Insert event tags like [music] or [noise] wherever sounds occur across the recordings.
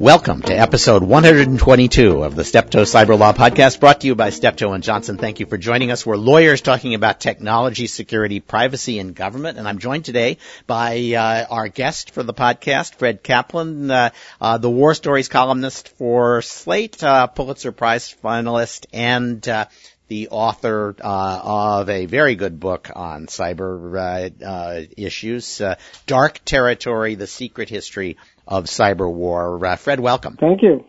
Welcome to episode 122 of the Steptoe Cyberlaw Podcast brought to you by Steptoe and Johnson. Thank you for joining us. We're lawyers talking about technology, security, privacy, and government. And I'm joined today by uh, our guest for the podcast, Fred Kaplan, uh, uh, the War Stories columnist for Slate, uh, Pulitzer Prize finalist, and uh, the author uh, of a very good book on cyber uh, uh, issues, uh, Dark Territory: The Secret History of Cyber War. Uh, Fred, welcome. Thank you.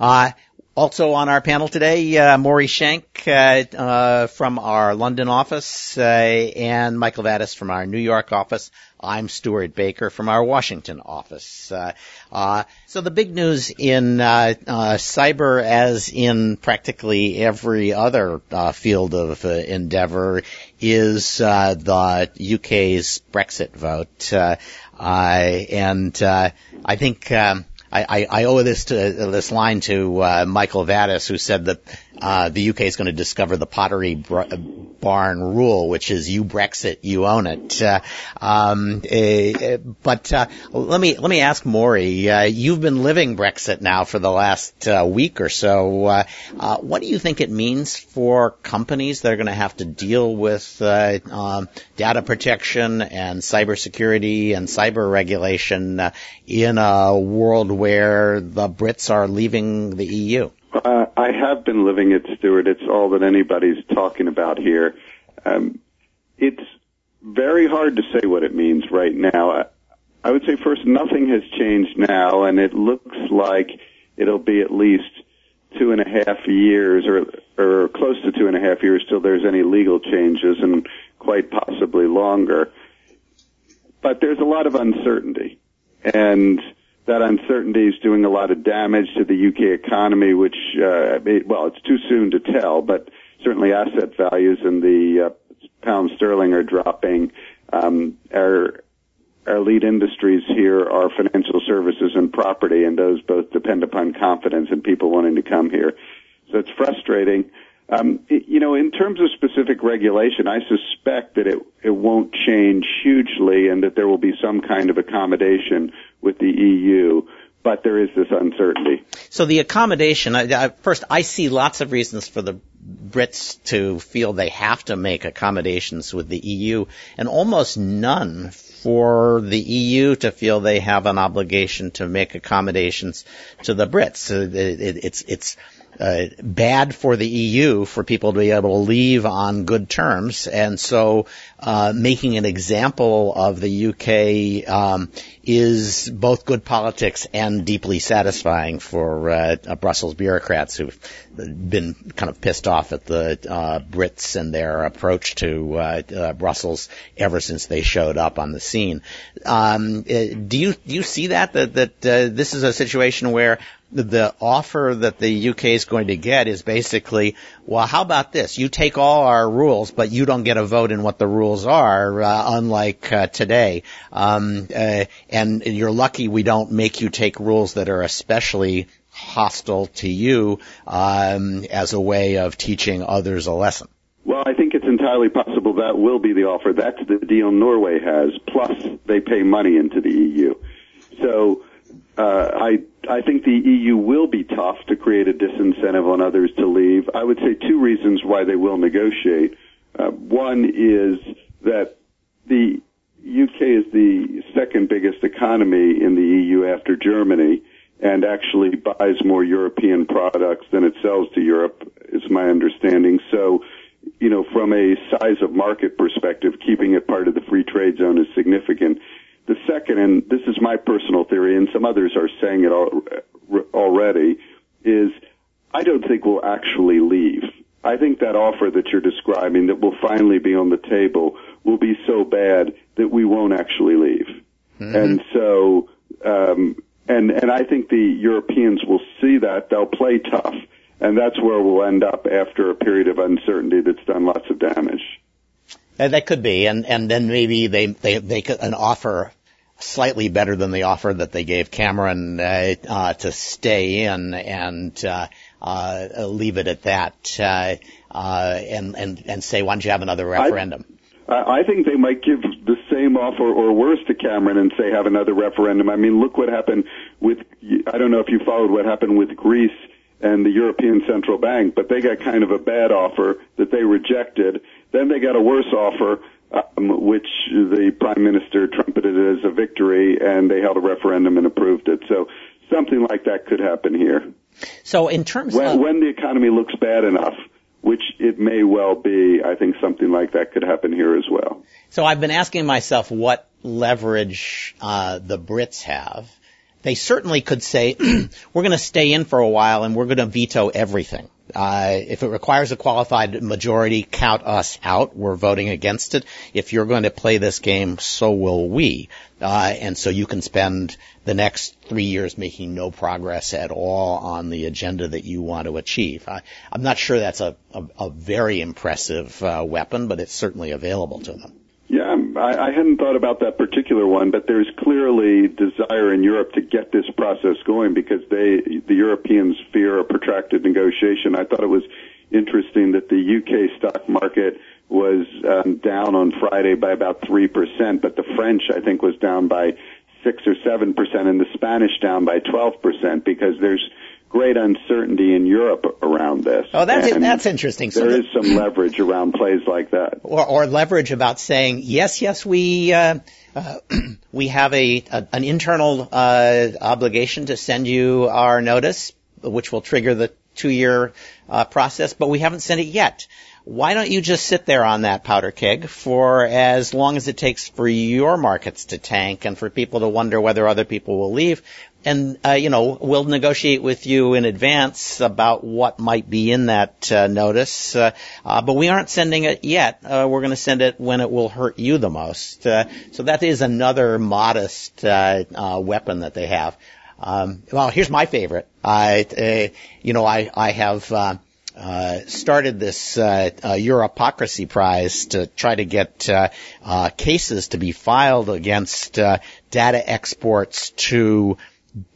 Uh, also on our panel today, uh, Maury uh, uh, from our London office uh, and Michael Vatis from our New York office. I'm Stewart Baker from our Washington office. Uh, uh, so the big news in cyber, as in practically every other field of endeavor, is the UK's Brexit vote. and I think. Um, I, I, owe this to this line to uh, Michael Vatis, who said that uh, the UK is going to discover the Pottery Barn rule, which is you Brexit, you own it. Uh, um, uh, but uh, let me let me ask Maury. Uh, you've been living Brexit now for the last uh, week or so. what do you think it means for companies that are going to have to deal with um, data protection and cybersecurity and cyber regulation in a world where the Brits are leaving the EU? I have been living it, Stewart. It's all that anybody's talking about here. Um, it's very hard to say what it means right now. I, I would say first, nothing has changed now, and it looks like it'll be at least two and a half years, or or close to two and a half years, till there's any legal changes, and quite possibly longer. But there's a lot of uncertainty, and that uncertainty is doing a lot of damage to the UK economy, which, uh, it, well, it's too soon to tell, but certainly asset values and the uh, pound sterling are dropping. Um, our our lead industries here are financial services and property, and those both depend upon confidence and people wanting to come here. So it's frustrating. Um, it, you know, in terms of specific regulation, I suspect that it it won't change hugely, and that there will be some kind of accommodation with the EU, but there is this uncertainty. So the accommodation, I, I, first, I see lots of reasons for the Brits to feel they have to make accommodations with the EU, and almost none for the EU to feel they have an obligation to make accommodations to the Brits. It, it, it's it's uh, bad for the EU for people to be able to leave on good terms, and so uh, making an example of the UK um, is both good politics and deeply satisfying for uh, uh, Brussels bureaucrats who've been kind of pissed off at the uh, Brits and their approach to uh, Brussels ever since they showed up on the scene. Um, do you do you see that that that this is a situation where the offer that the UK is going to get is basically, well, how about this? You take all our rules, but you don't get a vote in what the rules are, uh, unlike uh, today. Um, uh, and you're lucky we don't make you take rules that are especially hostile to you um, as a way of teaching others a lesson. Well, I think it's entirely possible that will be the offer. That's the deal Norway has. Plus, they pay money into the EU. So uh, I I think the EU will be tough to create a disincentive on others to leave. I would say two reasons why they will negotiate. Uh, one is that the UK is the second biggest economy in the EU after Germany and actually buys more European products than it sells to Europe, is my understanding. So, you know, from a size of market perspective, keeping it part of the free trade zone is significant. The second, and this is my personal theory, and some others are saying it already, is I don't think we'll actually leave. I think that offer that you're describing that will finally be on the table will be so bad that we won't actually leave. Mm-hmm. And so, um, and, and I think the Europeans will see that. They'll play tough. And that's where we'll end up after a period of uncertainty that's done lots of damage. Uh, that could be, and and then maybe they they make an offer slightly better than the offer that they gave Cameron uh, uh, to stay in and uh, uh leave it at that, uh, uh, and and and say, why don't you have another referendum? I, I think they might give the same offer or worse to Cameron and say have another referendum. I mean, look what happened with, I don't know if you followed what happened with Greece and the European Central Bank, but they got kind of a bad offer that they rejected. Then they got a worse offer, um, which the Prime Minister trumpeted as a victory, and they held a referendum and approved it. So something like that could happen here. So in terms when, of when the economy looks bad enough, which it may well be, I think something like that could happen here as well. So I've been asking myself what leverage uh, the Brits have. They certainly could say, [clears throat] we're going to stay in for a while and we're going to veto everything. Uh, if it requires a qualified majority, count us out. We're voting against it. If you're going to play this game, so will we. Uh, and so you can spend the next three years making no progress at all on the agenda that you want to achieve. I, am not sure that's a, a, a very impressive uh, weapon, but it's certainly available to them. Yeah, I, I hadn't thought about that particular one, but there's clearly desire in Europe to get this process going because they, the Europeans fear a protracted negotiation. I thought it was interesting that the UK stock market was um, down on Friday by about 3%, but the French, I think, was down by 6 or 7%, and the Spanish down by 12% because there's great uncertainty in Europe around this. Oh, that's and that's interesting. So there is some leverage around plays like that, or, or leverage about saying yes, yes, we uh, uh, [clears throat] we have a, a an internal uh, obligation to send you our notice, which will trigger the two-year uh, process, but we haven't sent it yet. Why don't you just sit there on that powder keg for as long as it takes for your markets to tank and for people to wonder whether other people will leave? And uh, you know we'll negotiate with you in advance about what might be in that uh, notice, uh, uh but we aren't sending it yet. Uh, we're going to send it when it will hurt you the most. Uh, so that is another modest weapon that they have. Um, well, here's my favorite. I, you know, I I have. Uh, started this uh, uh, Europocrisy Prize to try to get cases to be filed against data exports to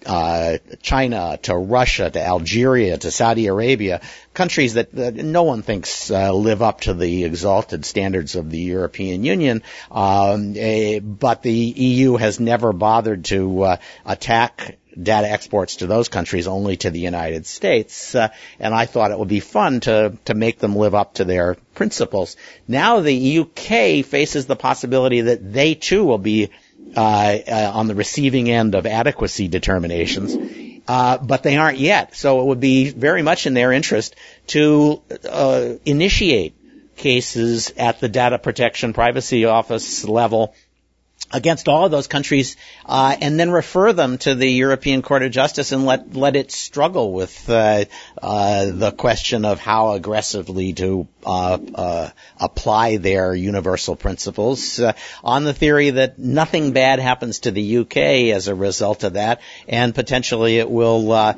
uh, China to Russia to Algeria to Saudi Arabia, countries that, that no one thinks uh, live up to the exalted standards of the European Union. Um, a, but the EU has never bothered to uh, attack data exports to those countries, only to the United States. Uh, and I thought it would be fun to to make them live up to their principles. Now the UK faces the possibility that they too will be uh, uh, on the receiving end of adequacy determinations, uh, but they aren't yet. So it would be very much in their interest to uh, initiate cases at the data protection privacy office level against all of those countries, uh, and then refer them to the European Court of Justice and let let it struggle with uh, uh, the question of how aggressively to uh, uh, apply their universal principles uh, on the theory that nothing bad happens to the UK as a result of that, and potentially it will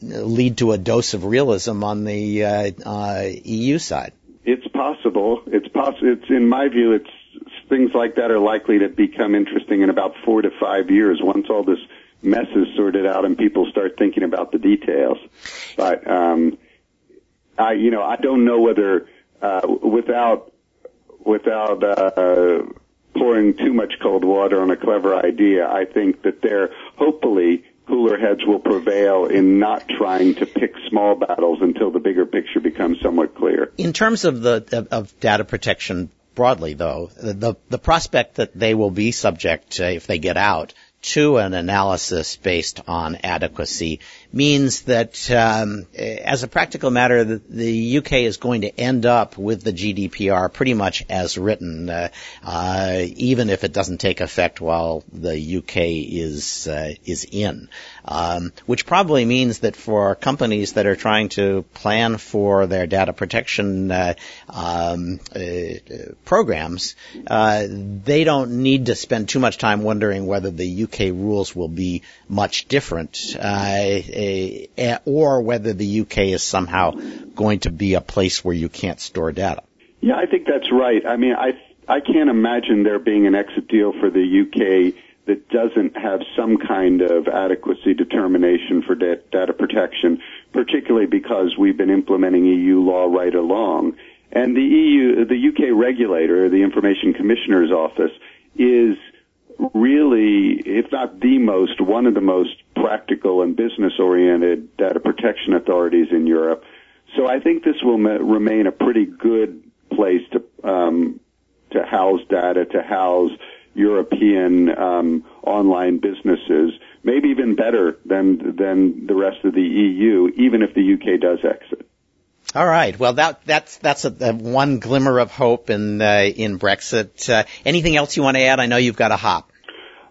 lead to a dose of realism on the EU side. It's possible. It's possible. It's in my view. It's things like that are likely to become interesting in about four to five years once all this mess is sorted out and people start thinking about the details. But um, I, you know, I don't know whether uh, without without uh, pouring too much cold water on a clever idea, I think that there hopefully cooler heads will prevail in not trying to pick small battles until the bigger picture becomes somewhat clear. In terms of the of data protection broadly, though, the, the prospect that they will be subject, uh, if they get out, to an analysis based on adequacy means that, um, as a practical matter, the, the, UK is going to end up with the GDPR pretty much as written, uh, uh, even if it doesn't take effect while the UK is uh, is in. Um, which probably means that for companies that are trying to plan for their data protection uh, um, uh, programs, uh, they don't need to spend too much time wondering whether the UK rules will be much different uh, or whether the UK is somehow going to be a place where you can't store data. Yeah, I think that's right. I mean, I I can't imagine there being an exit deal for the UK that doesn't have some kind of adequacy determination for data protection, particularly because we've been implementing EU law right along. And the EU, the UK regulator, the Information Commissioner's Office, is really, if not the most, one of the most practical and business oriented data protection authorities in Europe. So I think this will ma- remain a pretty good place to um, to house data, to house European um, online businesses, maybe even better than than the rest of the EU, even if the UK does exit. All right. Well, that that's that's a, a one glimmer of hope in uh, in Brexit. Uh, anything else you want to add? I know you've got a hop.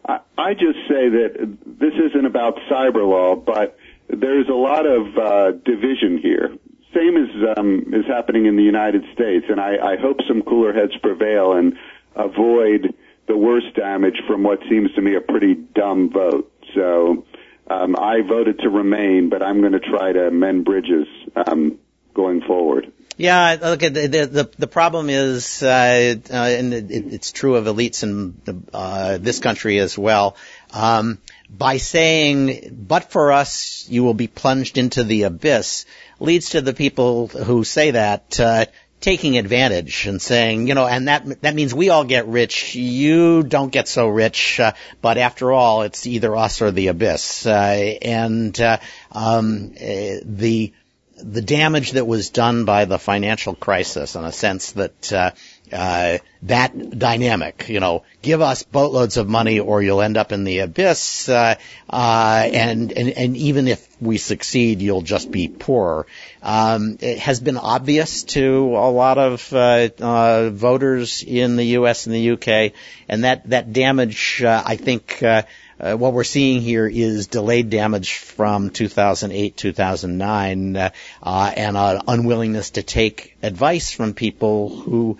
I, I just say that this isn't about cyber law, but there's a lot of uh, division here. Same as um, is happening in the United States, and I, I hope some cooler heads prevail and avoid the worst damage from what seems to me a pretty dumb vote. So um, I voted to remain, but I'm going to try to mend bridges um, going forward. Yeah, look, the the the problem is, uh, uh, and it, it's true of elites in uh, this country as well. Um, by saying, "But for us, you will be plunged into the abyss," leads to the people who say that uh, taking advantage and saying, you know, and that that means we all get rich. You don't get so rich, uh, but after all, it's either us or the abyss. Uh, and uh, um, uh, the the damage that was done by the financial crisis, in a sense that uh, uh, that dynamic. You know, give us boatloads of money or you'll end up in the abyss. Uh, uh, and, and, and even if we succeed, you'll just be poorer. Um, it has been obvious to a lot of uh, uh, voters in the U.S. and the U.K. And that that damage, I think. Uh, what we're seeing here is delayed damage from 2008, 2009, uh, and an unwillingness to take advice from people who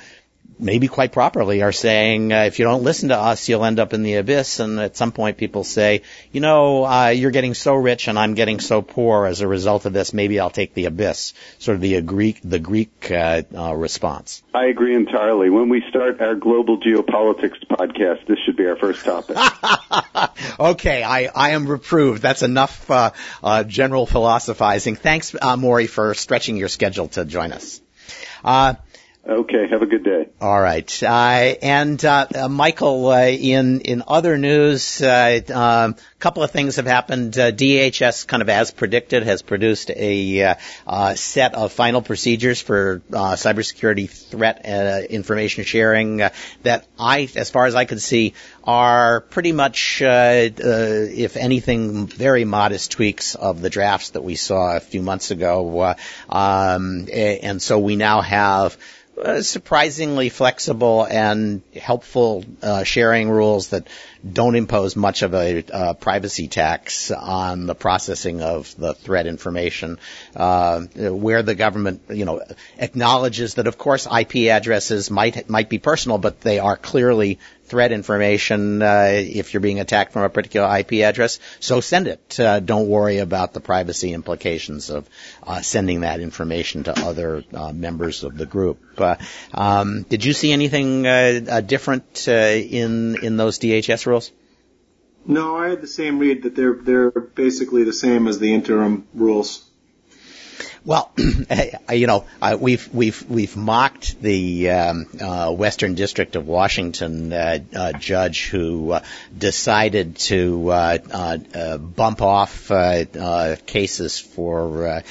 maybe quite properly are saying, uh, if you don't listen to us, you'll end up in the abyss. And at some point, people say, you know, uh, you're getting so rich and I'm getting so poor as a result of this. Maybe I'll take the abyss. Sort of the Greek, the Greek uh, uh, response. I agree entirely. When we start our global geopolitics podcast, this should be our first topic. [laughs] [laughs] okay, I, I am reproved. That's enough uh, uh, general philosophizing. Thanks, uh, Maury, for stretching your schedule to join us. Okay. Have a good day. All right. Uh, and uh, uh, Michael, uh, in in other news, uh, um, couple of things have happened. Uh, DHS, kind of as predicted, has produced a set of final procedures for cybersecurity threat information sharing that I, as far as I could see, are pretty much, if anything, very modest tweaks of the drafts that we saw a few months ago. Um, and so we now have uh, surprisingly flexible and helpful uh, sharing rules that don't impose much of a uh, privacy tax on the processing of the threat information, uh, where the government, you know, acknowledges that, of course, IP addresses might might be personal, but they are clearly threat information uh, if you're being attacked from a particular IP address. So send it. Uh, don't worry about the privacy implications of uh, sending that information to other uh, members of the group. Uh, um, did you see anything uh, different in in those DHS rules? No, I had the same read that they're they're basically the same as the interim rules. Well, [clears throat] you know, uh, we've we've we've mocked the um, uh, Western District of Washington uh, uh judge who uh, decided to uh, bump off cases for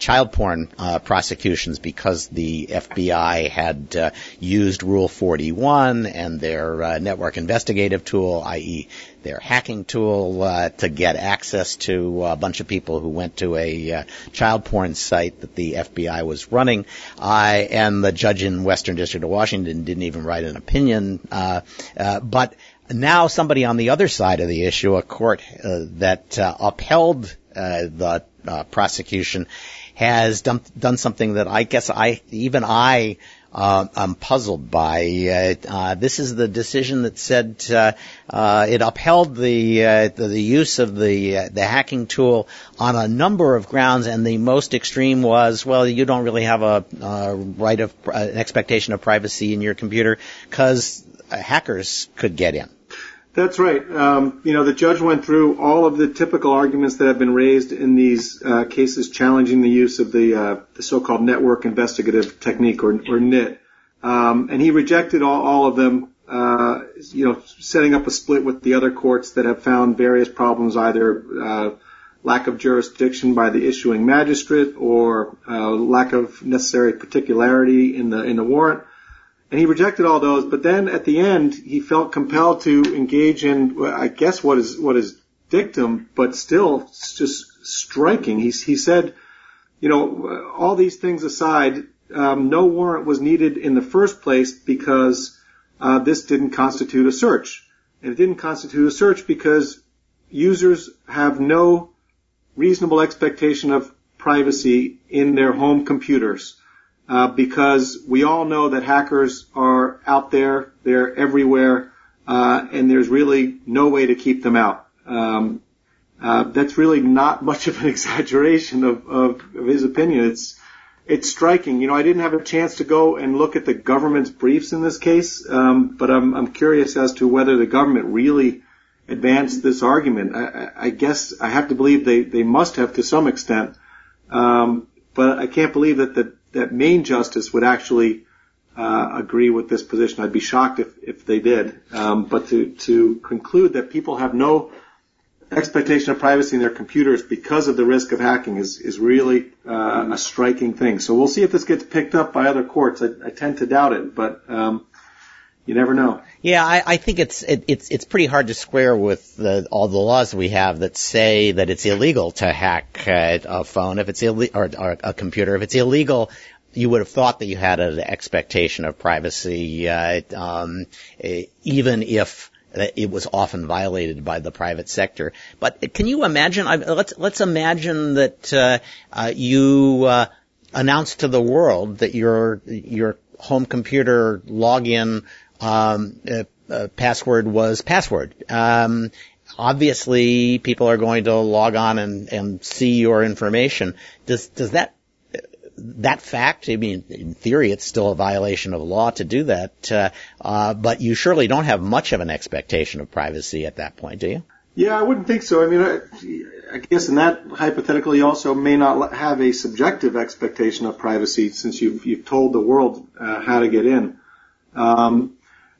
child porn prosecutions because the FBI had used Rule 41 and their network investigative tool, i.e their hacking tool uh, to get access to a bunch of people who went to a uh, child porn site that the FBI was running. I and the judge in Western District of Washington didn't even write an opinion. Uh, uh, but now somebody on the other side of the issue, a court uh, that upheld the prosecution, has done, done something that I guess I even I uh, I'm puzzled by. Uh, uh, this is the decision that said uh, uh, it upheld the, uh, the, the use of the the hacking tool on a number of grounds, and the most extreme was, well, you don't really have a right of an expectation of privacy in your computer because hackers could get in. That's right. Um, you know, the judge went through all of the typical arguments that have been raised in these uh, cases challenging the use of the, uh, the so-called network investigative technique, or, or NIT, um, and he rejected all, all of them. Uh, you know, setting up a split with the other courts that have found various problems, either uh, lack of jurisdiction by the issuing magistrate or uh, lack of necessary particularity in the in the warrant and he rejected all those. But then at the end, he felt compelled to engage in, I guess, what is what is dictum, but still it's just striking. He he said, you know, all these things aside, um, no warrant was needed in the first place because uh, this didn't constitute a search, and it didn't constitute a search because users have no reasonable expectation of privacy in their home computers uh, because we all know that hackers are out there, they're everywhere, uh, and there's really no way to keep them out. Um, uh, that's really not [laughs] much of an exaggeration of, of, of his opinion. It's it's striking. You know, I didn't have a chance to go and look at the government's briefs in this case, um, but I'm, I'm curious as to whether the government really advanced this argument. I, I guess I have to believe they, they must have to some extent, um, but I can't believe that the that main justice would actually uh, agree with this position. I'd be shocked if, if they did. Um, but to, to conclude that people have no expectation of privacy in their computers because of the risk of hacking is, is really uh, a striking thing. So we'll see if this gets picked up by other courts. I, I tend to doubt it, but um, you never know. Yeah, I, I think it's it, it's it's pretty hard to square with the, all the laws we have that say that it's illegal to hack uh, a phone if it's illegal or, or, a computer if it's illegal. You would have thought that you had an expectation of privacy, uh, um, even if it was often violated by the private sector. But can you imagine? let's let's imagine that uh, uh, you uh, to the world that your your home computer login um, uh, uh, password was password. Um, obviously, people are going to log on and, and see your information. Does does that that fact? I mean, in theory, it's still a violation of law to do that, uh, uh, but you surely don't have much of an expectation of privacy at that point, do you? Yeah, I wouldn't think so. I mean, I, I guess in that hypothetical, you also may not have a subjective expectation of privacy since you've you've told the world uh, how to get in. Um,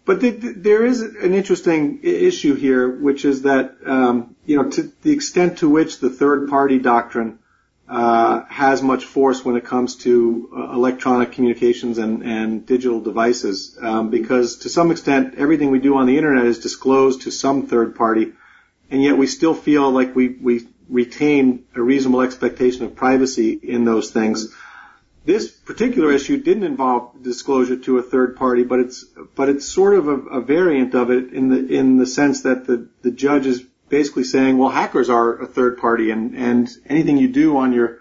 but the, the, there is an interesting issue here, which is that um, you know to the extent to which the third party doctrine uh, has much force when it comes to uh, electronic communications and, and digital devices, um, because to some extent everything we do on the internet is disclosed to some third party, and yet we still feel like we we retain a reasonable expectation of privacy in those things. This particular issue didn't involve disclosure to a third party, but it's but it's sort of a, a variant of it in the in the sense that the the judge is basically saying, well, hackers are a third party, and and anything you do on your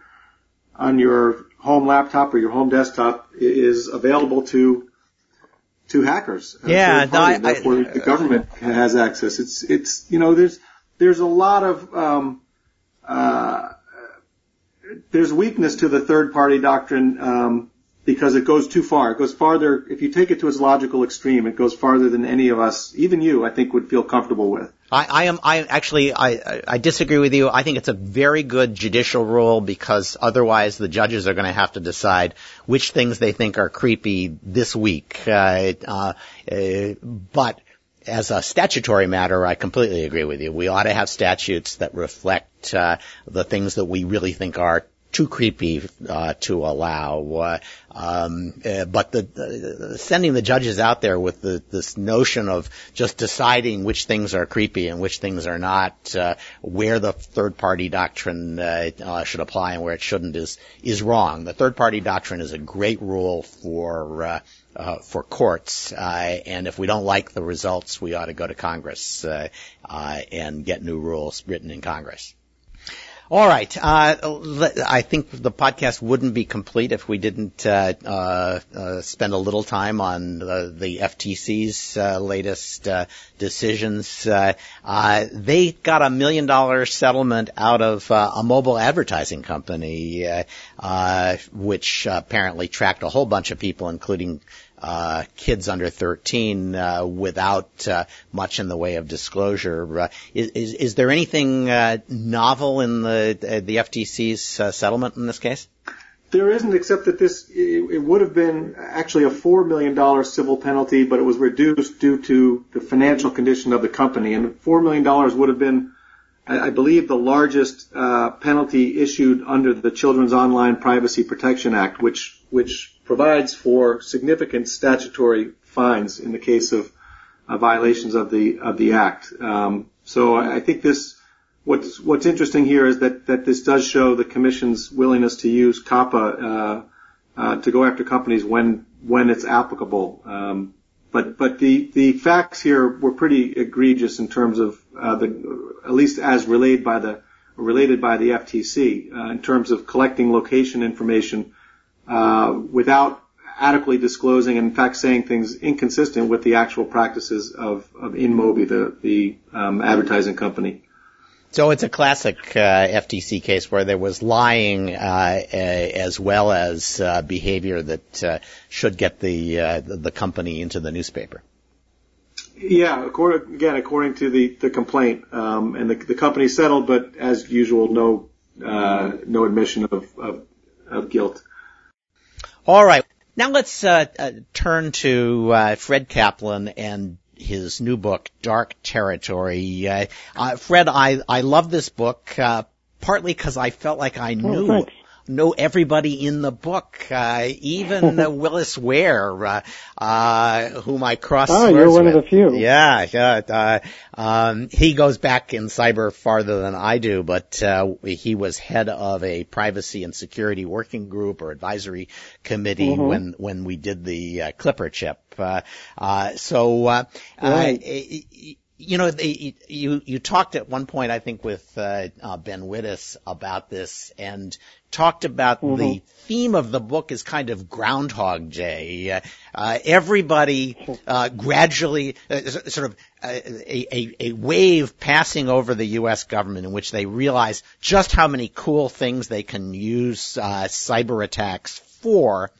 on your home laptop or your home desktop is available to to hackers. Yeah, no, I, therefore I, the government has access. It's it's you know there's there's a lot of um, uh, there's weakness to the third party doctrine um, because it goes too far. It goes farther. If you take it to its logical extreme, it goes farther than any of us, even you, I think, would feel comfortable with. I, I am. I actually. I, I disagree with you. I think it's a very good judicial rule because otherwise the judges are going to have to decide which things they think are creepy this week. Uh, uh, uh, but as a statutory matter, I completely agree with you. We ought to have statutes that reflect uh, the things that we really think are too creepy uh, to allow. Uh, um, uh, but the, sending the judges out there with the, this notion of just deciding which things are creepy and which things are not, uh, where the third party doctrine uh, uh, should apply and where it shouldn't is is wrong. The third party doctrine is a great rule for uh, for courts, uh, and if we don't like the results, we ought to go to Congress uh, uh and get new rules written in Congress. All right. Uh, I think the podcast wouldn't be complete if we didn't uh, spend a little time on the, FTC's uh, latest uh, decisions. they got a million dollar settlement out of a mobile advertising company, which apparently tracked a whole bunch of people, including uh, kids under 13 uh, without uh, much in the way of disclosure. Uh, is, is, is there anything uh, novel in the the FTC's uh, settlement in this case? There isn't, except that this it, it would have been actually a four million dollar civil penalty, but it was reduced due to the financial condition of the company, and four million dollars would have been I believe the largest uh, penalty issued under the Children's Online Privacy Protection Act, which which provides for significant statutory fines in the case of uh, violations of the of the act. Um, so I think this what's what's interesting here is that that this does show the Commission's willingness to use COPPA uh, uh, to go after companies when when it's applicable. Um, but but the the facts here were pretty egregious in terms of uh, the at least as relayed by the related by the FTC uh, in terms of collecting location information uh, without adequately disclosing and in fact saying things inconsistent with the actual practices of, of InMobi, the the um, advertising company. So it's a classic uh, FTC case where there was lying uh, as well as uh, behavior that uh, should get the uh, the company into the newspaper. Yeah, according, again, according to the the complaint, um, and the, the company settled, but as usual, no uh, no admission of, of, of guilt. All right. Now let's uh, uh, turn to uh, Fred Kaplan and his new book, Dark Territory. Uh, uh, Fred, I, I love this book, uh, partly because I felt like I oh, knew oh, know everybody in the book, uh, even [laughs] uh, Willis Ware, uh, uh, whom I crossed oh, you're one with. of the few. Yeah, yeah. Uh, um, he goes back in cyber farther than I do, but uh, he was head of a privacy and security working group or advisory committee mm-hmm. when when we did the uh, Clipper chip. Uh, uh, so. Uh, right. uh, you know, the, you you talked at one point, I think, with uh, uh, Ben Wittes about this, and talked about mm-hmm. the theme of the book is kind of Groundhog Day. Uh, everybody uh, gradually, uh, sort of uh, a, a, a wave passing over the U.S. government in which they realize just how many cool things they can use cyber attacks for,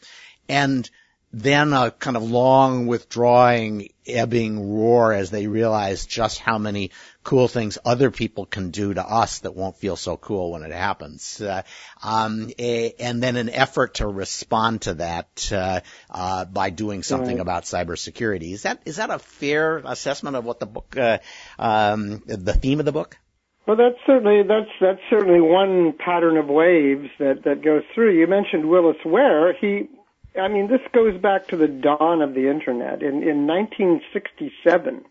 and then a kind of long withdrawing, ebbing roar as they realize just how many cool things other people can do to us that won't feel so cool when it happens. Uh, um, a, and then an effort to respond to that uh, uh, by doing something right. about cybersecurity. Is that is that a fair assessment of what the book, uh, um, the theme of the book? Well, that's certainly that's that's certainly one pattern of waves that that goes through. You mentioned Willis Ware. He I mean, this goes back to the dawn of the internet. In, in 1967,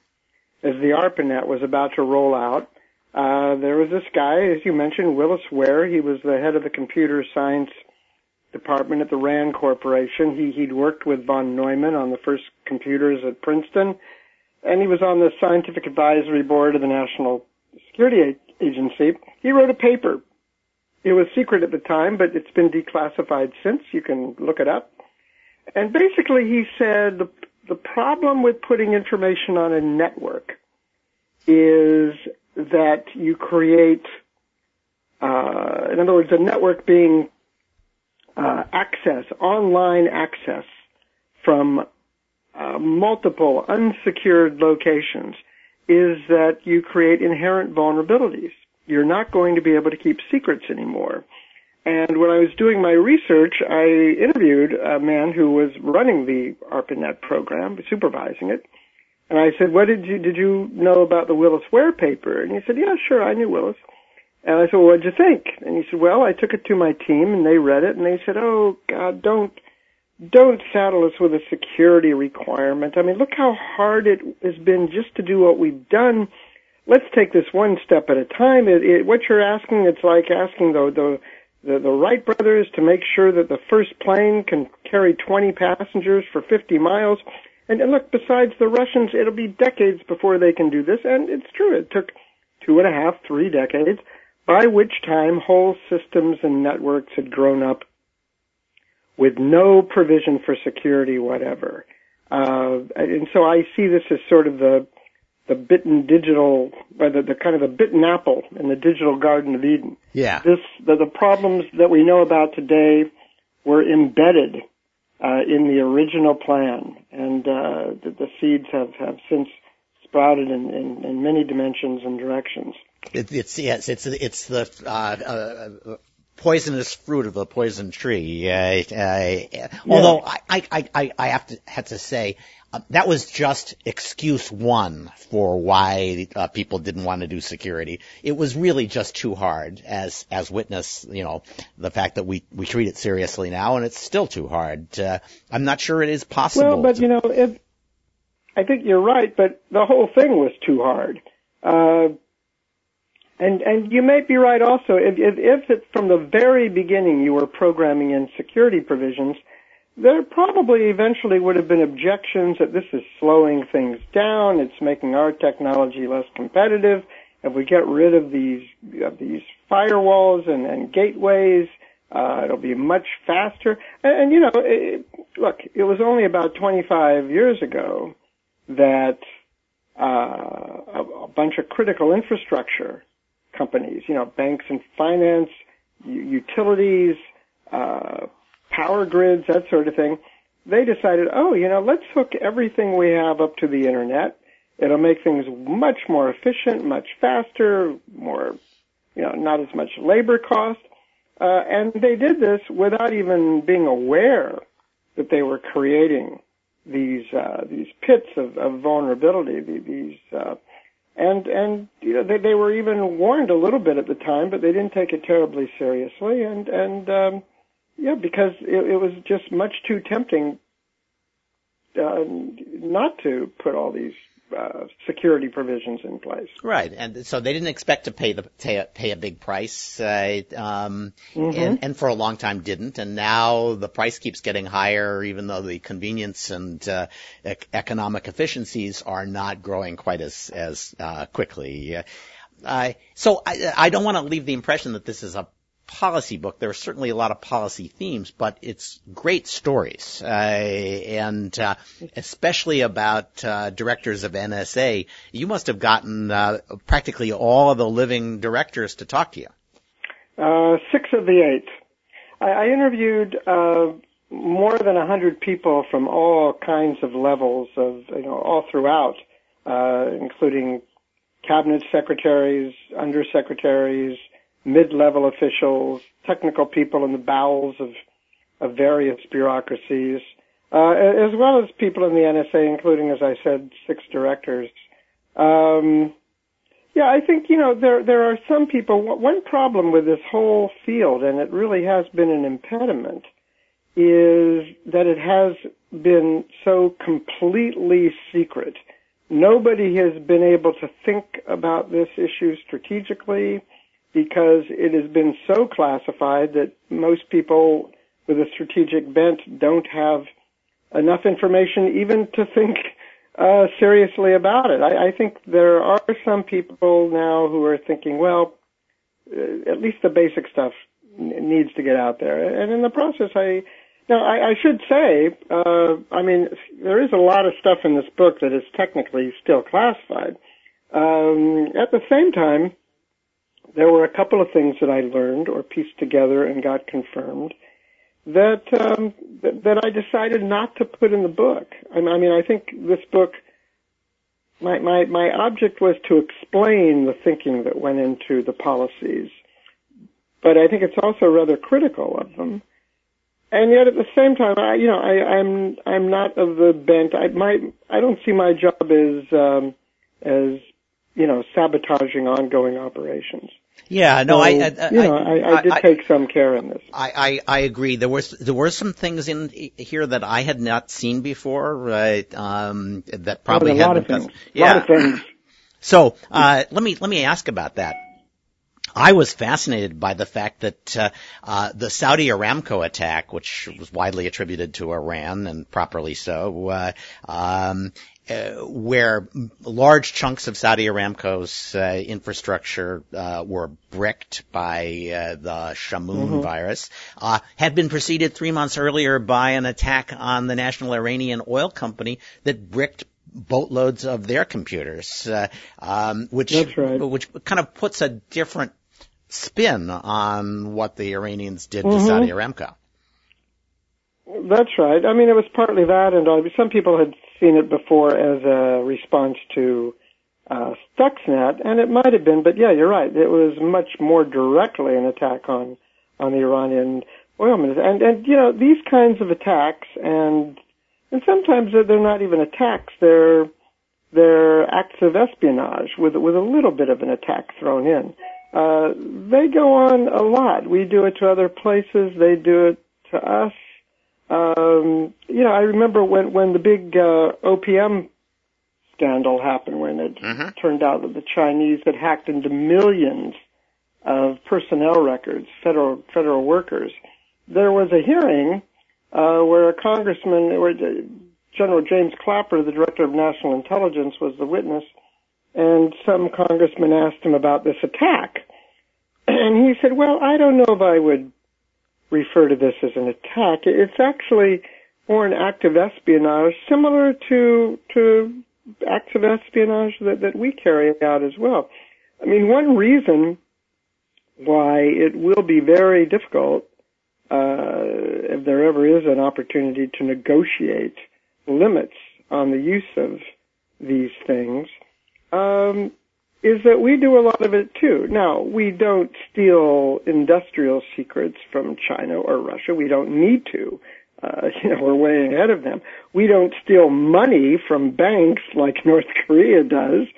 as the ARPANET was about to roll out, uh, there was this guy, as you mentioned, Willis Ware. He was the head of the computer science department at the RAND Corporation. He, he'd worked with von Neumann on the first computers at Princeton, and he was on the scientific advisory board of the National Security Agency. He wrote a paper. It was secret at the time, but it's been declassified since. You can look it up. And basically he said the, the problem with putting information on a network is that you create, uh, in other words, a network being uh, access, online access from uh, multiple unsecured locations is that you create inherent vulnerabilities. You're not going to be able to keep secrets anymore. And when I was doing my research, I interviewed a man who was running the ARPANET program, supervising it. And I said, what did you, did you know about the Willis Ware paper? And he said, yeah, sure, I knew Willis. And I said, well, what'd you think? And he said, well, I took it to my team and they read it and they said, oh God, don't, don't saddle us with a security requirement. I mean, look how hard it has been just to do what we've done. Let's take this one step at a time. It, it, what you're asking, it's like asking the, the, the, the Wright brothers to make sure that the first plane can carry 20 passengers for 50 miles. And, and look, besides the Russians, it'll be decades before they can do this. And it's true. It took two and a half, three decades, by which time whole systems and networks had grown up with no provision for security whatever. Uh, and so I see this as sort of the the bitten digital, or the, the kind of the bitten apple in the digital Garden of Eden. Yeah. This the, the problems that we know about today were embedded uh, in the original plan, and uh, the, the seeds have have since sprouted in, in, in many dimensions and directions. It, it's yes, it's it's the uh, uh, poisonous fruit of the poison tree. Uh, although I, I, I, I have to have to say uh, that was just excuse one for why uh, people didn't want to do security. It was really just too hard, as as witness, you know, the fact that we we treat it seriously now, and it's still too hard. Uh, I'm not sure it is possible. Well, but to- you know, if I think you're right, but the whole thing was too hard. Uh, and and you may be right also. If if, if it, from the very beginning you were programming in security provisions, there probably eventually would have been objections that this is slowing things down. It's making our technology less competitive. If we get rid of these of these firewalls and, and gateways, uh, it'll be much faster. And, and you know, it, look, it was only about 25 years ago that uh, a, a bunch of critical infrastructure companies, you know, banks and finance, u- utilities, uh, power grids, that sort of thing, they decided, oh, you know, let's hook everything we have up to the internet. It'll make things much more efficient, much faster, more, you know, not as much labor cost. Uh, and they did this without even being aware that they were creating these uh, these pits of, of vulnerability. These uh, and and you know they, they were even warned a little bit at the time, but they didn't take it terribly seriously. And and um, yeah, because it, it was just much too tempting uh, not to put all these uh, security provisions in place. Right, and so they didn't expect to pay the pay a, pay a big price, uh, um, Mhm. and, and for a long time didn't, and now the price keeps getting higher, even though the convenience and uh, ec- economic efficiencies are not growing quite as as uh, quickly. Uh, so I, I don't want to leave the impression that this is a policy book. There are certainly a lot of policy themes, but it's great stories, uh, and uh, especially about uh, directors of NSA. You must have gotten uh, practically all of the living directors to talk to you. Uh, six of the eight. I, I interviewed uh, more than a hundred people from all kinds of levels of, you know, all throughout, including cabinet secretaries, undersecretaries, mid-level officials, technical people in the bowels of, of various bureaucracies, uh, as well as people in the NSA, including, as I said, six directors. Um, yeah, I think you know there there are some people. One problem with this whole field, and it really has been an impediment, is that it has been so completely secret. Nobody has been able to think about this issue strategically because it has been so classified that most people with a strategic bent don't have enough information even to think uh, seriously about it. I, I think there are some people now who are thinking, well, uh, at least the basic stuff needs to get out there. And in the process, I now I, I should say, uh, I mean, there is a lot of stuff in this book that is technically still classified. Um, at the same time, there were a couple of things that I learned or pieced together and got confirmed that um, that, that I decided not to put in the book. I, I mean, I think this book. My, my my object was to explain the thinking that went into the policies, but I think it's also rather critical of them. And yet, at the same time, I you know I, I'm I'm not of the bent. I my I don't see my job as um, as you know sabotaging ongoing operations. Yeah, no, So, I, I, you know, I, I did I- take some care in this. I, I, I agree. There was there were some things in here that I had not seen before, right? Um, that probably a had lot of things. A Yeah. lot of things. [clears throat] So uh, let me let me ask about that. I was fascinated by the fact that uh, uh, the Saudi Aramco attack, which was widely attributed to Iran and properly so, uh, um, uh, where large chunks of Saudi Aramco's uh, infrastructure uh, were bricked by uh, the Shamoon virus, uh, had been preceded three months earlier by an attack on the National Iranian Oil Company that bricked boatloads of their computers, uh, um, which right. which kind of puts a different spin on what the Iranians did to Mhm. Saudi Aramco. That's right. I mean, it was partly that, and some people had seen it before as a response to uh, Stuxnet, and it might have been, but yeah, you're right. It was much more directly an attack on on the Iranian oil ministry, and and you know these kinds of attacks, and and sometimes they're not even attacks; they're they're acts of espionage with with a little bit of an attack thrown in. Uh, they go on a lot. We do it to other places. They do it to us. Um, you know, I remember when when the big uh, OPM scandal happened, when it Mhm. turned out that the Chinese had hacked into millions of personnel records, federal federal workers. There was a hearing uh, where a congressman, where uh, General James Clapper, the director of national intelligence, was the witness, and some congressman asked him about this attack, [clears throat] and he said, "Well, I don't know if I would refer to this as an attack. It's actually more an act of espionage, similar to to acts of espionage that, that we carry out as well. I mean, one reason why it will be very difficult, uh, if there ever is an opportunity to negotiate limits on the use of these things, um, is that we do a lot of it too. Now, we don't steal industrial secrets from China or Russia. We don't need to. Uh, [laughs] you know, we're way ahead of them. We don't steal money from banks like [laughs] North Korea does.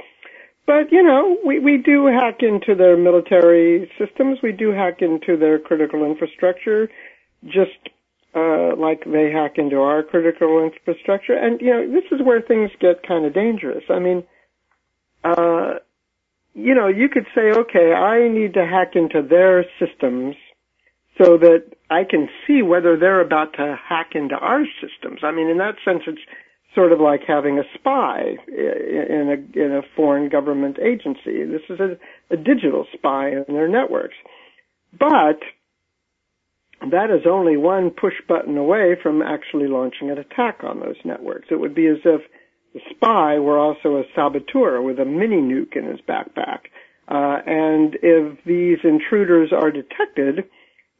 But, you know, we, we do hack into their military systems. We do hack into their critical infrastructure, just uh, like they hack into our critical infrastructure. And, you know, this is where things get kind of dangerous. I mean, uh, you know, you could say, okay, I need to hack into their systems so that I can see whether they're about to hack into our systems. I mean, in that sense, it's sort of like having a spy in a in a foreign government agency. This is a, a digital spy in their networks, but that is only one push button away from actually launching an attack on those networks. It would be as if the spy were also a saboteur with a mini nuke in his backpack. Uh, and if these intruders are detected,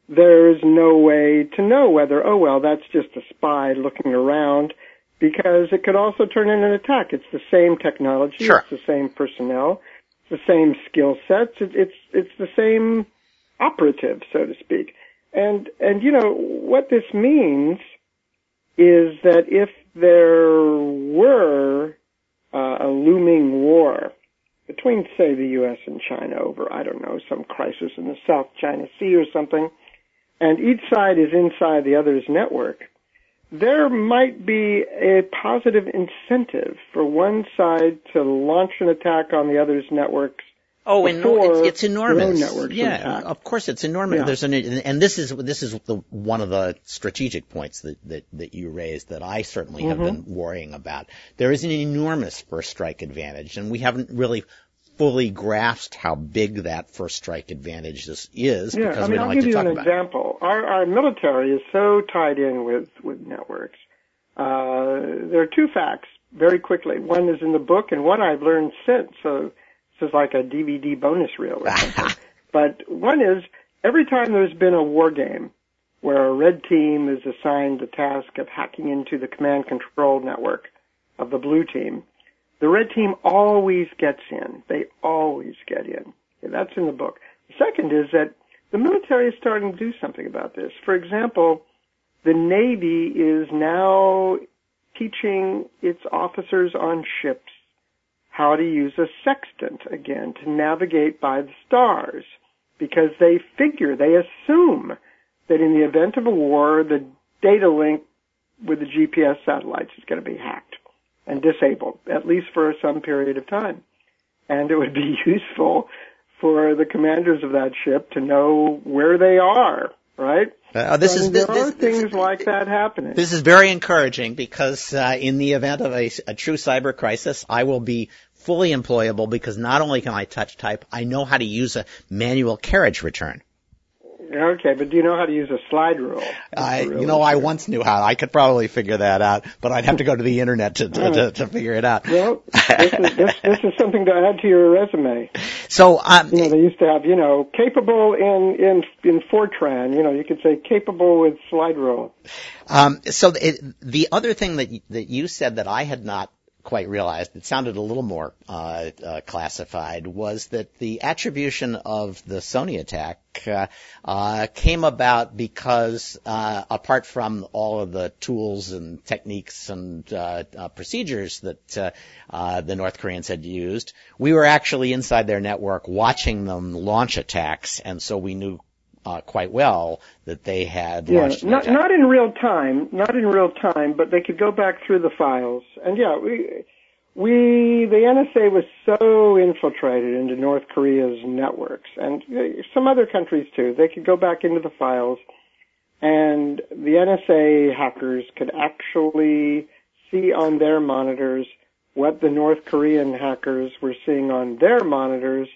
there's no way to know whether, oh well, that's just a spy looking around, because it could also turn in an attack. It's the same technology, Sure. it's the same personnel, it's the same skill sets, it, it's it's the same operative, so to speak. And and you know what this means is that if there were uh, a looming war between, say, the U.S. and China over, I don't know, some crisis in the South China Sea or something, and each side is inside the other's network, there might be a positive incentive for one side to launch an attack on the other's networks Oh, and it's, it's enormous. yeah, of course it's enormous. Yeah. There's an, and this is this is the one of the strategic points that that, that you raised that I certainly have Mhm. been worrying about. There is an enormous first strike advantage, and we haven't really fully grasped how big that first strike advantage is, is Yeah, because I we mean, don't I'll like give to you talk an about it. example. Our, our military is so tied in with, with networks. Uh, there are two facts very quickly. One is in the book and one I've learned since. So this is like a DVD bonus reel or something. [laughs] but one is every time there's been a war game where a red team is assigned the task of hacking into the command control network of the blue team, the red team always gets in. They always get in. Okay, that's in the book. The second is that the military is starting to do something about this. For example, the Navy is now teaching its officers on ships how to use a sextant again to navigate by the stars because they figure, they assume that in the event of a war, the data link with the GPS satellites is going to be hacked and disabled, at least for some period of time. And it would be [laughs] useful for the commanders of that ship to know where they are, right? Uh, this And is there this, are things like that happening. This is very encouraging because uh, in the event of a, a true cyber crisis, I will be fully employable because not only can I touch type, I know how to use a manual carriage return. Okay, but do you know how to use a slide rule? I, you know, I once knew how. I could probably figure that out, but I'd have to go to the internet to to, to, to figure it out. Well, this is, this, this is something to add to your resume. So, um, You know, they used to have, you know, capable in in in Fortran. You know, you could say capable with slide rule. Um, so it, the other thing that that you said that I had not quite realized, it sounded a little more uh, uh, classified, was that the attribution of the Sony attack uh, uh, came about because, uh, apart from all of the tools and techniques and uh, procedures that uh, uh, the North Koreans had used, we were actually inside their network watching them launch attacks, and so we knew uh, quite well that they had Yeah, not not in real time, not in real time, but they could go back through the files. And yeah, we we the NSA was so infiltrated into North Korea's networks and uh, some other countries too. They could go back into the files, and the NSA hackers could actually see on their monitors what the North Korean hackers were seeing on their monitors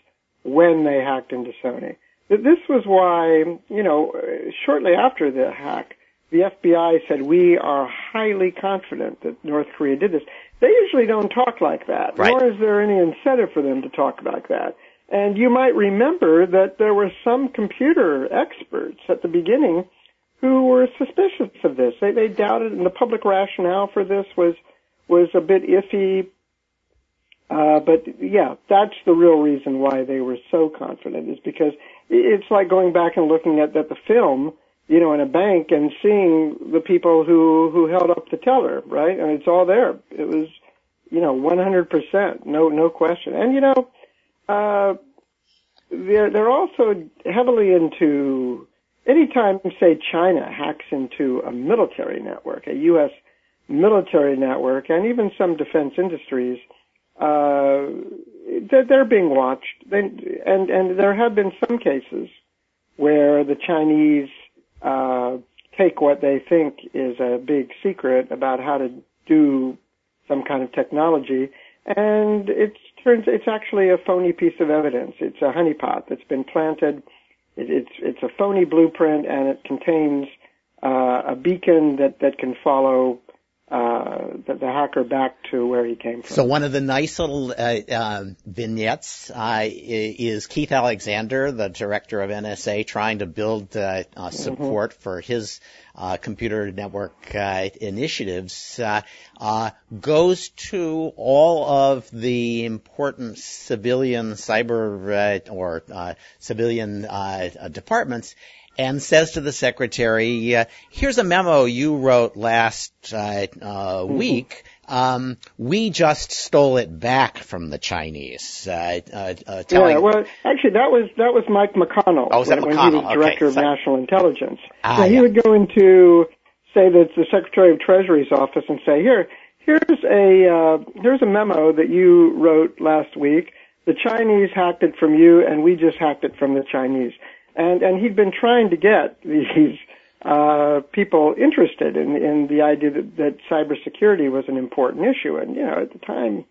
when they hacked into Sony. Th- This was why, you know, shortly after the hack, the FBI said we are highly confident that North Korea did this. They usually don't talk like that, Right. nor is there any incentive for them to talk like that. And you might remember that there were some computer experts at the beginning who were suspicious of this. They they doubted, and the public rationale for this was was a bit iffy. Uh, but yeah, that's the real reason why they were so confident is because it's like going back and looking at, at the film, you know, in a bank and seeing the people who, who held up the teller, right? And it's all there. It was, you know, 100%, no, no question. And you know, uh, they're, they're also heavily into, anytime, say, China hacks into a military network, a U.S. military network, and even some defense industries, uh, they're, being watched. And, and there have been some cases where the Chinese uh, take what they think is a big secret about how to do some kind of technology, and it turns it's actually a phony piece of evidence. It's a honeypot that's been planted. It, it's it's a phony blueprint, and it contains uh, a beacon that that can follow uh, the, the hacker back to where he came from. So one of the nice little uh, uh, vignettes uh, i- is Keith Alexander, the director of NSA, trying to build uh, uh, support for his uh, computer network uh, initiatives. Uh, uh, goes to all of the important civilian cyber uh, or uh, civilian departments and says to the secretary, uh, "Here's a memo you wrote last uh, uh, week. Um, we just stole it back from the Chinese." Uh, uh, uh, telling, yeah, well, actually, that was that was Mike McConnell Oh, was that when, when he was director Okay, of national intelligence. Ah, so he yeah. would go into say that the Secretary of Treasury's office and say, "Here, here's a uh, here's a memo that you wrote last week. The Chinese hacked it from you, and we just hacked it from the Chinese." And and he'd been trying to get these uh, people interested in in the idea that, that cybersecurity was an important issue, and you know at the time.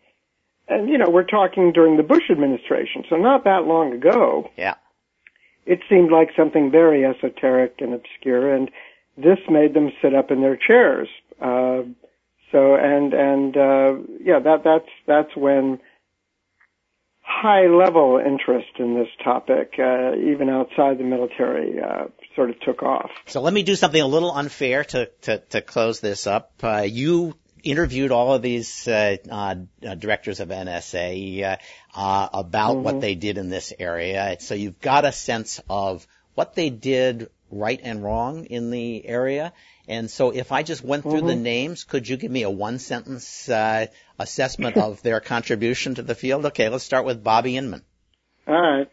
And you know, we're talking during the Bush administration, so not that long ago yeah. it seemed like something very esoteric and obscure, and this made them sit up in their chairs. Uh, so, and and uh, yeah, that that's that's when high level interest in this topic, uh, even outside the military, uh, sort of took off. So let me do something a little unfair to to, to close this up. Uh, you interviewed all of these uh, uh, directors of NSA uh, uh, about what they did in this area, so you've got a sense of what they did right and wrong in the area. And so if I just went through the names, could you give me a one sentence uh, assessment of their contribution to the field? Okay, let's start with Bobby Inman. All right.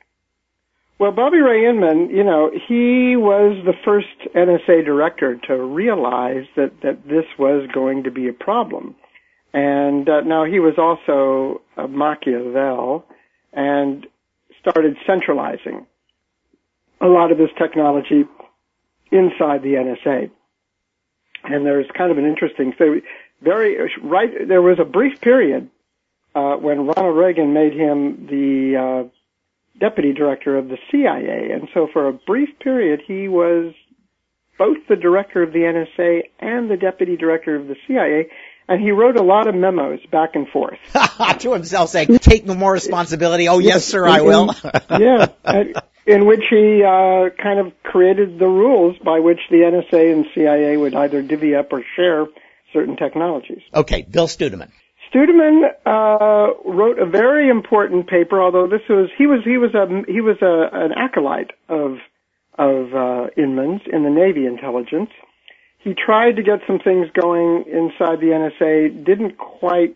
Well, Bobby Ray Inman, you know, he was the first NSA director to realize that, that this was going to be a problem. And uh, now he was also a Machiavel and started centralizing a lot of this technology inside the NSA. And there's kind of an interesting thing. Very right. There was a brief period uh, when Ronald Reagan made him the uh, deputy director of the CIA. And so for a brief period, he was both the director of the NSA and the deputy director of the CIA. And he wrote a lot of memos back and forth. [laughs] to himself saying, take no more responsibility. Oh, yes, sir, I will. [laughs] yeah. In which he uh, kind of created the rules by which the NSA and CIA would either divvy up or share certain technologies. Okay, Bill Studeman. Studeman uh, wrote a very important paper, although this was he was he was a he was a, an acolyte of of uh, Inman's in the Navy intelligence. He tried to get some things going inside the NSA, didn't quite.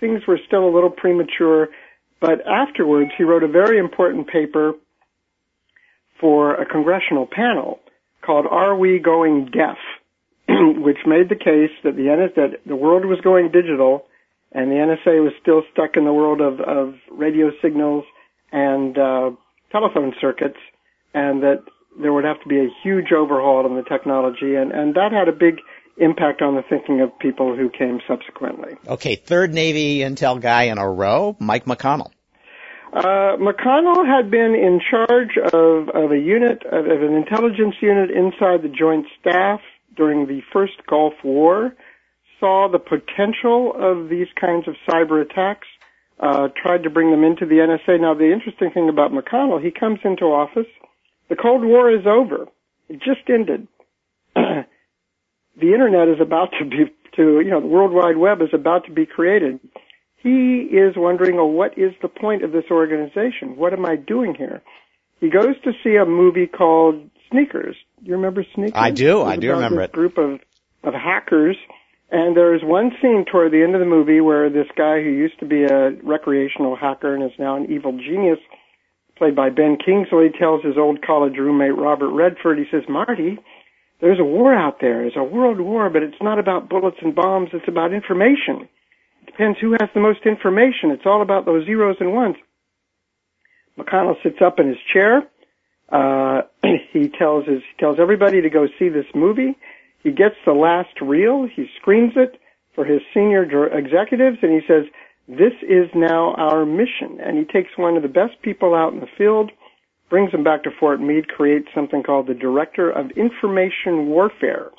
Things were still a little premature, but afterwards he wrote a very important paper for a congressional panel called "Are We Going Deaf?" [clears throat] which made the case that the NS, that the world was going digital and the NSA was still stuck in the world of, of radio signals and uh, telephone circuits, and that there would have to be a huge overhaul in the technology, and, and that had a big impact on the thinking of people who came subsequently. Okay, third Navy intel guy in a row, Mike McConnell. Uh, McConnell had been in charge of, of a unit, of, of an intelligence unit inside the Joint Staff during the first Gulf War saw the potential of these kinds of cyber attacks, uh, tried to bring them into the NSA. Now, the interesting thing about McConnell, he comes into office. The Cold War is over. It just ended. [clears throat] the internet is about to be, to, you know, the World Wide Web is about to be created. He is wondering, oh, what is the point of this organization? What am I doing here? He goes to see a movie called Sneakers. Do you remember Sneakers? I do. I do remember it. Group of of hackers and there's one scene toward the end of the movie where this guy who used to be a recreational hacker and is now an evil genius, played by Ben Kingsley, tells his old college roommate Robert Redford, he says, Marty, there's a war out there. It's a world war, but it's not about bullets and bombs. It's about information. It depends who has the most information. It's all about those zeros and ones. McConnell sits up in his chair. Uh, [clears throat] he tells his, he tells everybody to go see this movie. He gets the last reel, he screens it for his senior executives, and he says, this is now our mission. And he takes one of the best people out in the field, brings him back to Fort Meade, creates something called the Director of Information Warfare.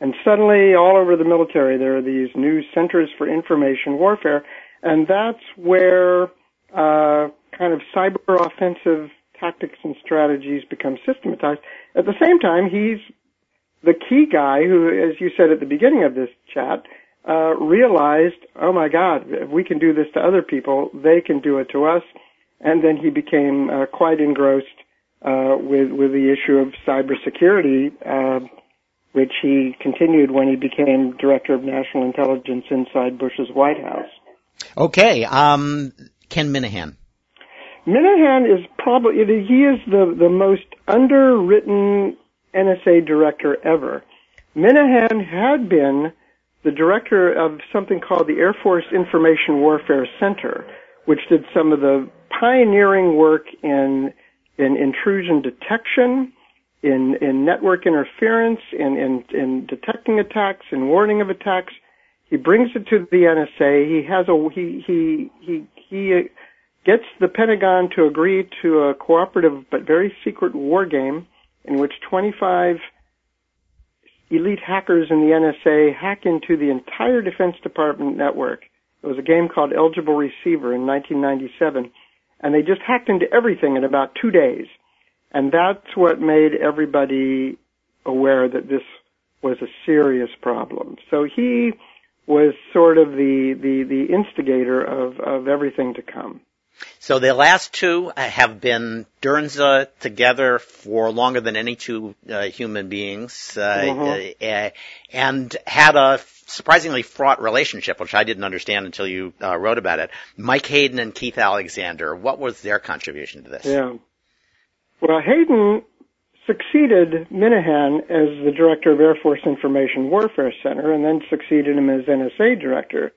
And suddenly, all over the military, there are these new centers for information warfare, and that's where uh, kind of cyber offensive tactics and strategies become systematized. At the same time, he's the key guy who, as you said at the beginning of this chat, uh, realized, oh my God, if we can do this to other people, they can do it to us. And then he became uh, quite engrossed uh, with with the issue of cybersecurity, uh, which he continued when he became director of national intelligence inside Bush's White House. Okay, um, Ken Minihan. Minihan is probably he is the the most underwritten NSA director ever. Minihan had been the director of something called the Air Force Information Warfare Center, which did some of the pioneering work in in intrusion detection, in in network interference, in in, in detecting attacks, in warning of attacks. He brings it to the NSA. He has a he he he he gets the Pentagon to agree to a cooperative but very secret war game in which 25 elite hackers in the NSA hack into the entire Defense Department network. It was a game called Eligible Receiver in 1997, and they just hacked into everything in about two days. And that's what made everybody aware that this was a serious problem. So he was sort of the, the, the instigator of, of everything to come. So the last two have been Dernza together for longer than any two uh, human beings, uh, mm-hmm. uh, and had a surprisingly fraught relationship, which I didn't understand until you uh, wrote about it. Mike Hayden and Keith Alexander. What was their contribution to this? Yeah. Well, Hayden succeeded Minihan as the director of Air Force Information Warfare Center, and then succeeded him as NSA director.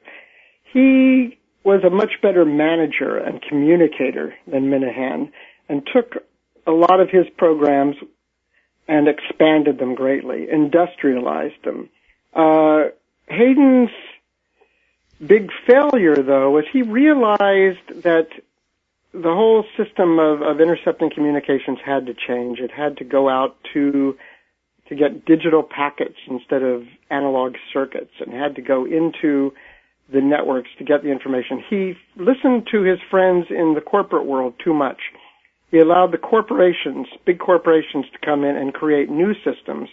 He was a much better manager and communicator than Minihan and took a lot of his programs and expanded them greatly, industrialized them. Uh, Hayden's big failure, though, was he realized that the whole system of, of intercepting communications had to change. It had to go out to to get digital packets instead of analog circuits, and had to go into the networks to get the information. He listened to his friends in the corporate world too much. He allowed the corporations, big corporations, to come in and create new systems,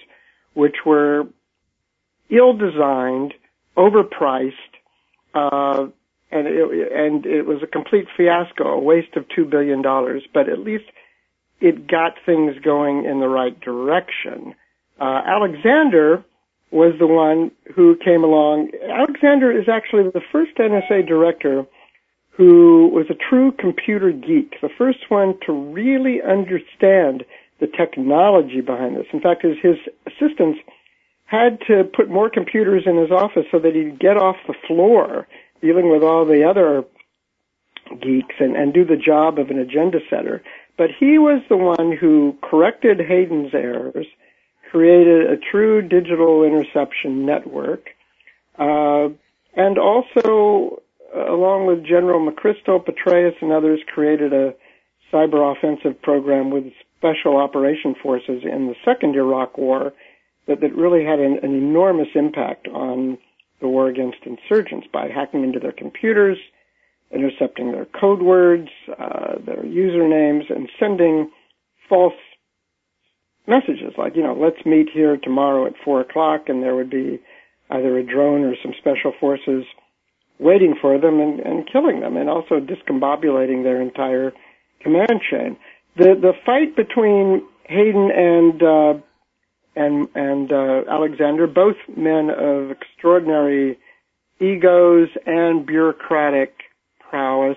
which were ill-designed, overpriced, uh, and it, and it was a complete fiasco, a waste of two billion dollars. But at least it got things going in the right direction. Uh, Alexander was the one who came along. Alexander is actually the first NSA director who was a true computer geek, the first one to really understand the technology behind this. In fact, his, his assistants had to put more computers in his office so that he'd get off the floor dealing with all the other geeks and, and do the job of an agenda setter. But he was the one who corrected Hayden's errors, created a true digital interception network, uh, and also, uh, along with General McChrystal, Petraeus, and others, created a cyber offensive program with special operation forces in the second Iraq War that, that really had an, an enormous impact on the war against insurgents by hacking into their computers, intercepting their code words, uh, their usernames, and sending false messages like, you know, let's meet here tomorrow at four o'clock, and there would be either a drone or some special forces waiting for them and, and killing them, and also discombobulating their entire command chain. The the fight between Hayden and uh, and and uh, Alexander, both men of extraordinary egos and bureaucratic prowess,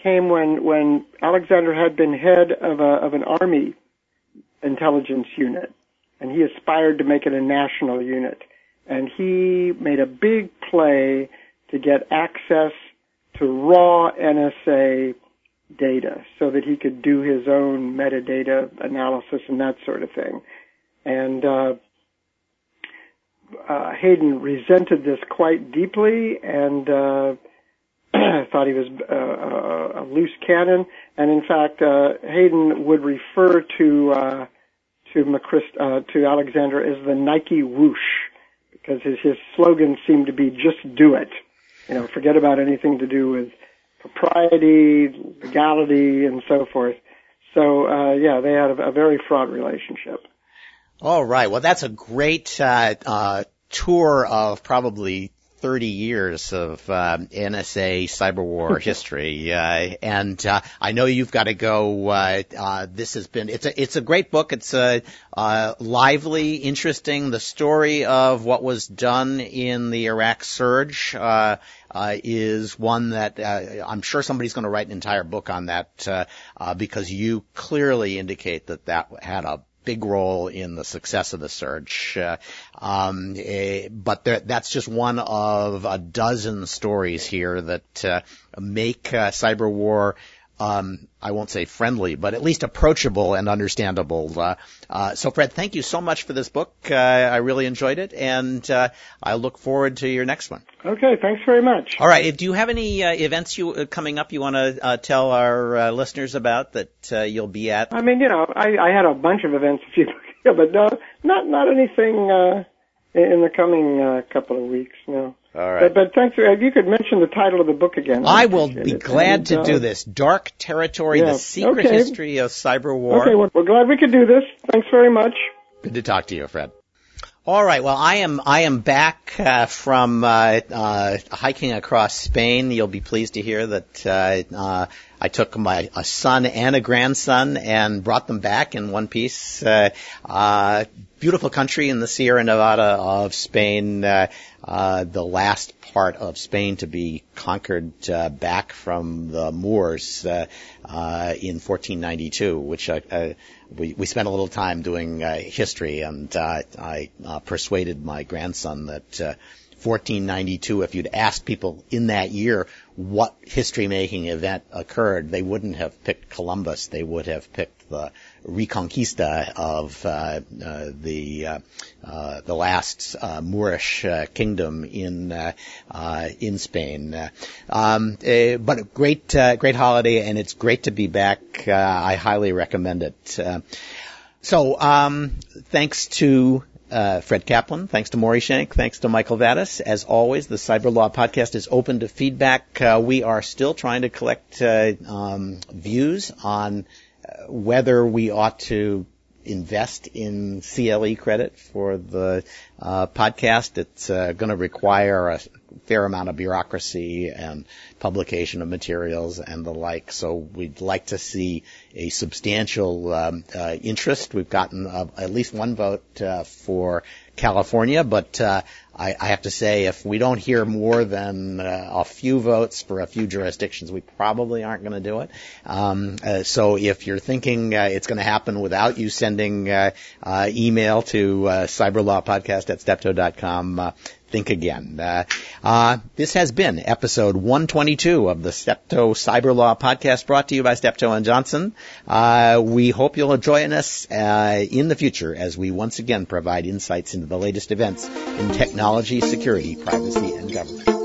came when when Alexander had been head of a of an army intelligence unit, and he aspired to make it a national unit, and he made a big play to get access to raw NSA data so that he could do his own metadata analysis and that sort of thing and uh, uh, Hayden resented this quite deeply and uh, [clears throat] thought he was uh, a loose cannon. And in fact, uh, Hayden would refer to uh, to McChrist, uh, to Alexander as the Nike whoosh because his his slogan seemed to be "Just do it." You know, forget about anything to do with propriety, legality, and so forth. So uh, yeah, they had a, a very fraught relationship. All right. Well, that's a great uh, uh, tour of probably 30 years of uh, NSA cyber war [laughs] history, uh, and uh, I know you've got to go. Uh, uh, this has been it's a it's a great book. It's a uh, lively, interesting. The story of what was done in the Iraq surge. Uh, uh, is one that uh, I'm sure somebody's going to write an entire book on that uh, uh, because you clearly indicate that that had a big role in the success of the search. Uh, um, eh, but there, that's just one of a dozen stories here that uh, make uh, cyber war um, I won't say friendly, but at least approachable and understandable. Uh, uh, so, Fred, thank you so much for this book. Uh, I really enjoyed it, and uh, I look forward to your next one. Okay, thanks very much. All right. Do you have any uh, events you uh, coming up you want to tell our listeners about that you'll be at? I mean, you know, I, I had a bunch of events a few, [laughs] but no, not not anything in the coming couple of weeks. No. All right. But, but thanks. If you could mention the title of the book again. I, I will be it. glad and, to uh, do this. Dark Territory: yeah. The Secret okay. History of Cyber War. Okay, well, we're glad we could do this. Thanks very much. Good to talk to you, Fred. All right. Well, I am I am back uh, from uh, uh, hiking across Spain. You'll be pleased to hear that uh, uh, I took my a son and a grandson and brought them back in one piece. Uh, uh, beautiful country in the Sierra Nevada of Spain. uh, uh, the last part of Spain to be conquered uh, back from the Moors uh in 1492, which we, we spent a little time doing uh, history, and uh, I uh, persuaded my grandson that uh, 1492, if you'd asked people in that year what history-making event occurred, they wouldn't have picked Columbus. They would have picked the reconquista of uh, uh, the uh, uh, the last uh, Moorish kingdom in in Spain. Um, but a great great holiday, and it's great to be back. I highly recommend it. so um, thanks to uh, Fred Kaplan. Thanks to Maury Shenk. Thanks to Michael Vatis. As always, the Cyberlaw Podcast is open to feedback. Uh, we are still trying to collect uh, um, views on whether we ought to invest in CLE credit for the uh, podcast. It's uh, going to require a fair amount of bureaucracy and publication of materials and the like. So we'd like to see a substantial um, uh, interest. We've gotten uh, at least one vote uh, for California, but uh, I, I, have to say, if we don't hear more than uh, a few votes for a few jurisdictions, we probably aren't going to do it. Um, uh, so if you're thinking uh, it's going to happen without you sending uh, uh, email to cyberlawpodcast at steptoe.com, think again. Uh, uh, this has been episode 122 of the Steptoe Cyberlaw Podcast brought to you by Steptoe and Johnson. Uh, we hope you'll join us uh, in the future as we once again provide insights into the latest events in technology, security, privacy, and government.